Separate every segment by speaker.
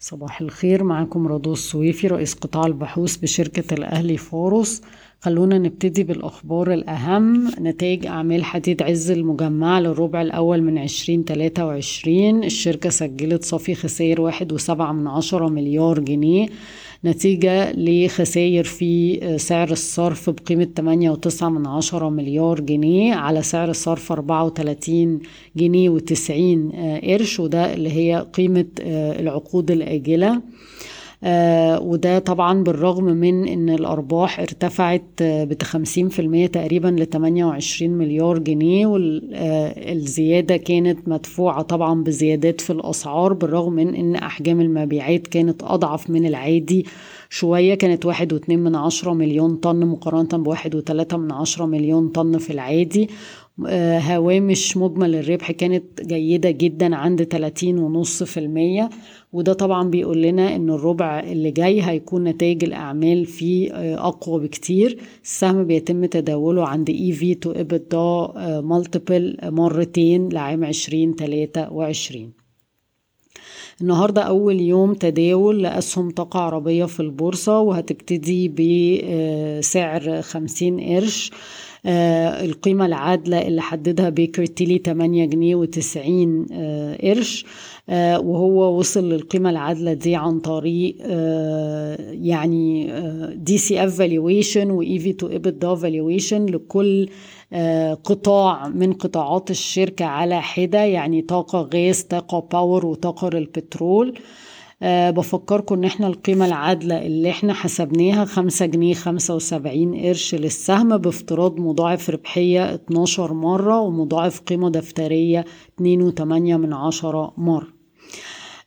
Speaker 1: صباح الخير معاكم رضوى السويفي رئيس قطاع البحوث بشركة الأهلي فاروس خلونا نبتدي بالأخبار الأهم. نتائج أعمال حديد عز المجمع للربع الأول من عشرين تلاتة وعشرين. الشركة سجلت صافي خسائر واحد وسبعة من عشرة مليار جنيه. نتيجة لخسائر في سعر الصرف بقيمة 8.9 من عشرة مليار جنيه على سعر الصرف 34 جنيه و90 قرش وده اللي هي قيمة العقود الآجلة. آه وده طبعا بالرغم من إن الأرباح ارتفعت بخمسين في المية تقريبا لتمانية وعشرين مليار جنيه والزيادة كانت مدفوعة طبعا بزيادات في الأسعار بالرغم من إن أحجام المبيعات كانت أضعف من العادي شوية كانت واحد واتنين من عشرة مليون طن مقارنة بواحد وتلاتة من عشرة مليون طن في العادي. هوامش مجمل الربح كانت جيدة جدا عند تلاتين ونص في المية. وده طبعا بيقول لنا إن الربع اللي جاي هيكون نتائج الأعمال فيه أقوى بكتير. السهم بيتم تداوله عند EV to EBITDA multiple مرتين لعام عشرين تلاتة وعشرين. النهاردة أول يوم تداول لأسهم طاقة عربية في البورصة وهتبتدي بسعر خمسين قرش. آه القيمة العادلة اللي حددها Baker Tilly 8 جنيه و90 آه قرش. آه وهو وصل للقيمة العادلة دي عن طريق آه يعني DCF valuation و EV to EBITDA valuation لكل آه قطاع من قطاعات الشركة على حدة يعني طاقة غاز طاقة power وطاقة البترول أه بفكركم إن إحنا القيمة العادلة اللي إحنا حسبناها خمسة جنيه خمسة وسبعين قرش للسهم بافتراض مضاعف ربحية اتناشر مرة ومضاعف قيمة دفترية اتنين وتمانية من عشرة مرة.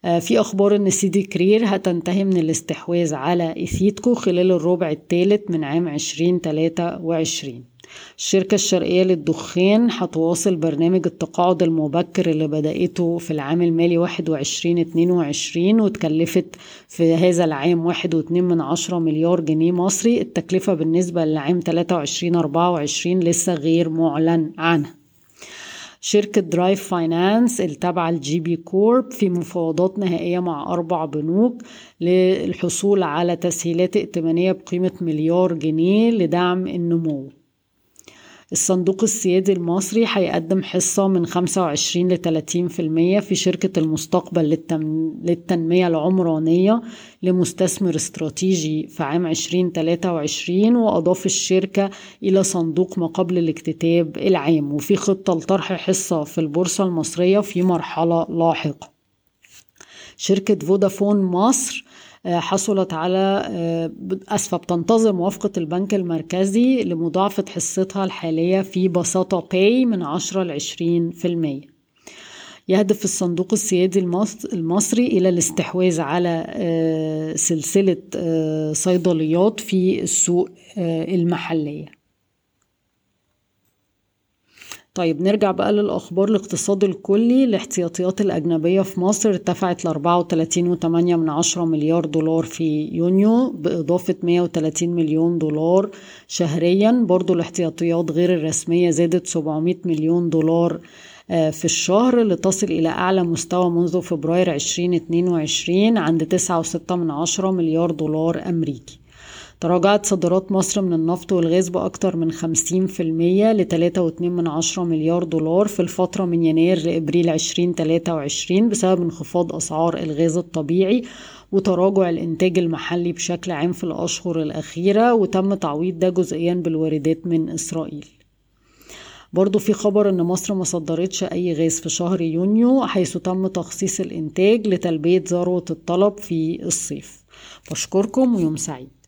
Speaker 1: أه في أخبار إن سيدي كرير هتنتهي من الاستحواذ على إيثيتكو خلال الربع الثالث من عام عشرين تلاتة وعشرين. الشركة الشرقية للدخان هتواصل برنامج التقاعد المبكر اللي بدأته في العام المالي واحد وعشرين اتنين وعشرين وتكلفت في هذا العام واحد واتنين من عشرة مليار جنيه مصري. التكلفة بالنسبة لعام تلاتة وعشرين أربعة وعشرين لسه غير معلن عنها. شركة Drive Finance التابعة ل GB Corp في مفاوضات نهائية مع أربع بنوك للحصول على تسهيلات ائتمانية بقيمة مليار جنيه لدعم النمو. الصندوق السيادي المصري هيقدم حصة من 25 ل 30% في شركة المستقبل. للتنمية العمرانية لمستثمر استراتيجي في عام 2023 وأضاف الشركة إلى صندوق ما قبل الاكتتاب العام وفي خطة لطرح حصة في البورصة المصرية في مرحلة لاحقة شركة فودافون مصر حصلت على أسفة بتنتظر موافقة البنك المركزي لمضاعفة حصتها الحالية في بساطة باي من 10 ل 20 في المية. يهدف الصندوق السيادي المصري إلى الاستحواذ على سلسلة صيدليات في السوق المحلية. طيب نرجع بقى للأخبار الاقتصاد الكلي. الاحتياطيات الأجنبية في مصر ارتفعت ل 34.8 من عشرة مليار دولار في يونيو بإضافة 130 مليون دولار شهريا. برضو الاحتياطيات غير الرسمية زادت 700 مليون دولار في الشهر لتصل إلى أعلى مستوى منذ فبراير 2022 عند 9.6 من عشرة مليار دولار أمريكي. تراجعت صادرات مصر من النفط والغاز بأكثر من 50% ل 3.2 من عشرة مليار دولار في الفترة من يناير لإبريل 2023 بسبب انخفاض أسعار الغاز الطبيعي وتراجع الإنتاج المحلي بشكل عام في الأشهر الأخيرة وتم تعويض ده جزئيا بالواردات من إسرائيل. برضو في خبر إن مصر ما صدرتش أي غاز في شهر يونيو حيث تم تخصيص الإنتاج لتلبية ذروة الطلب في الصيف. بشكركم ويوم سعيد.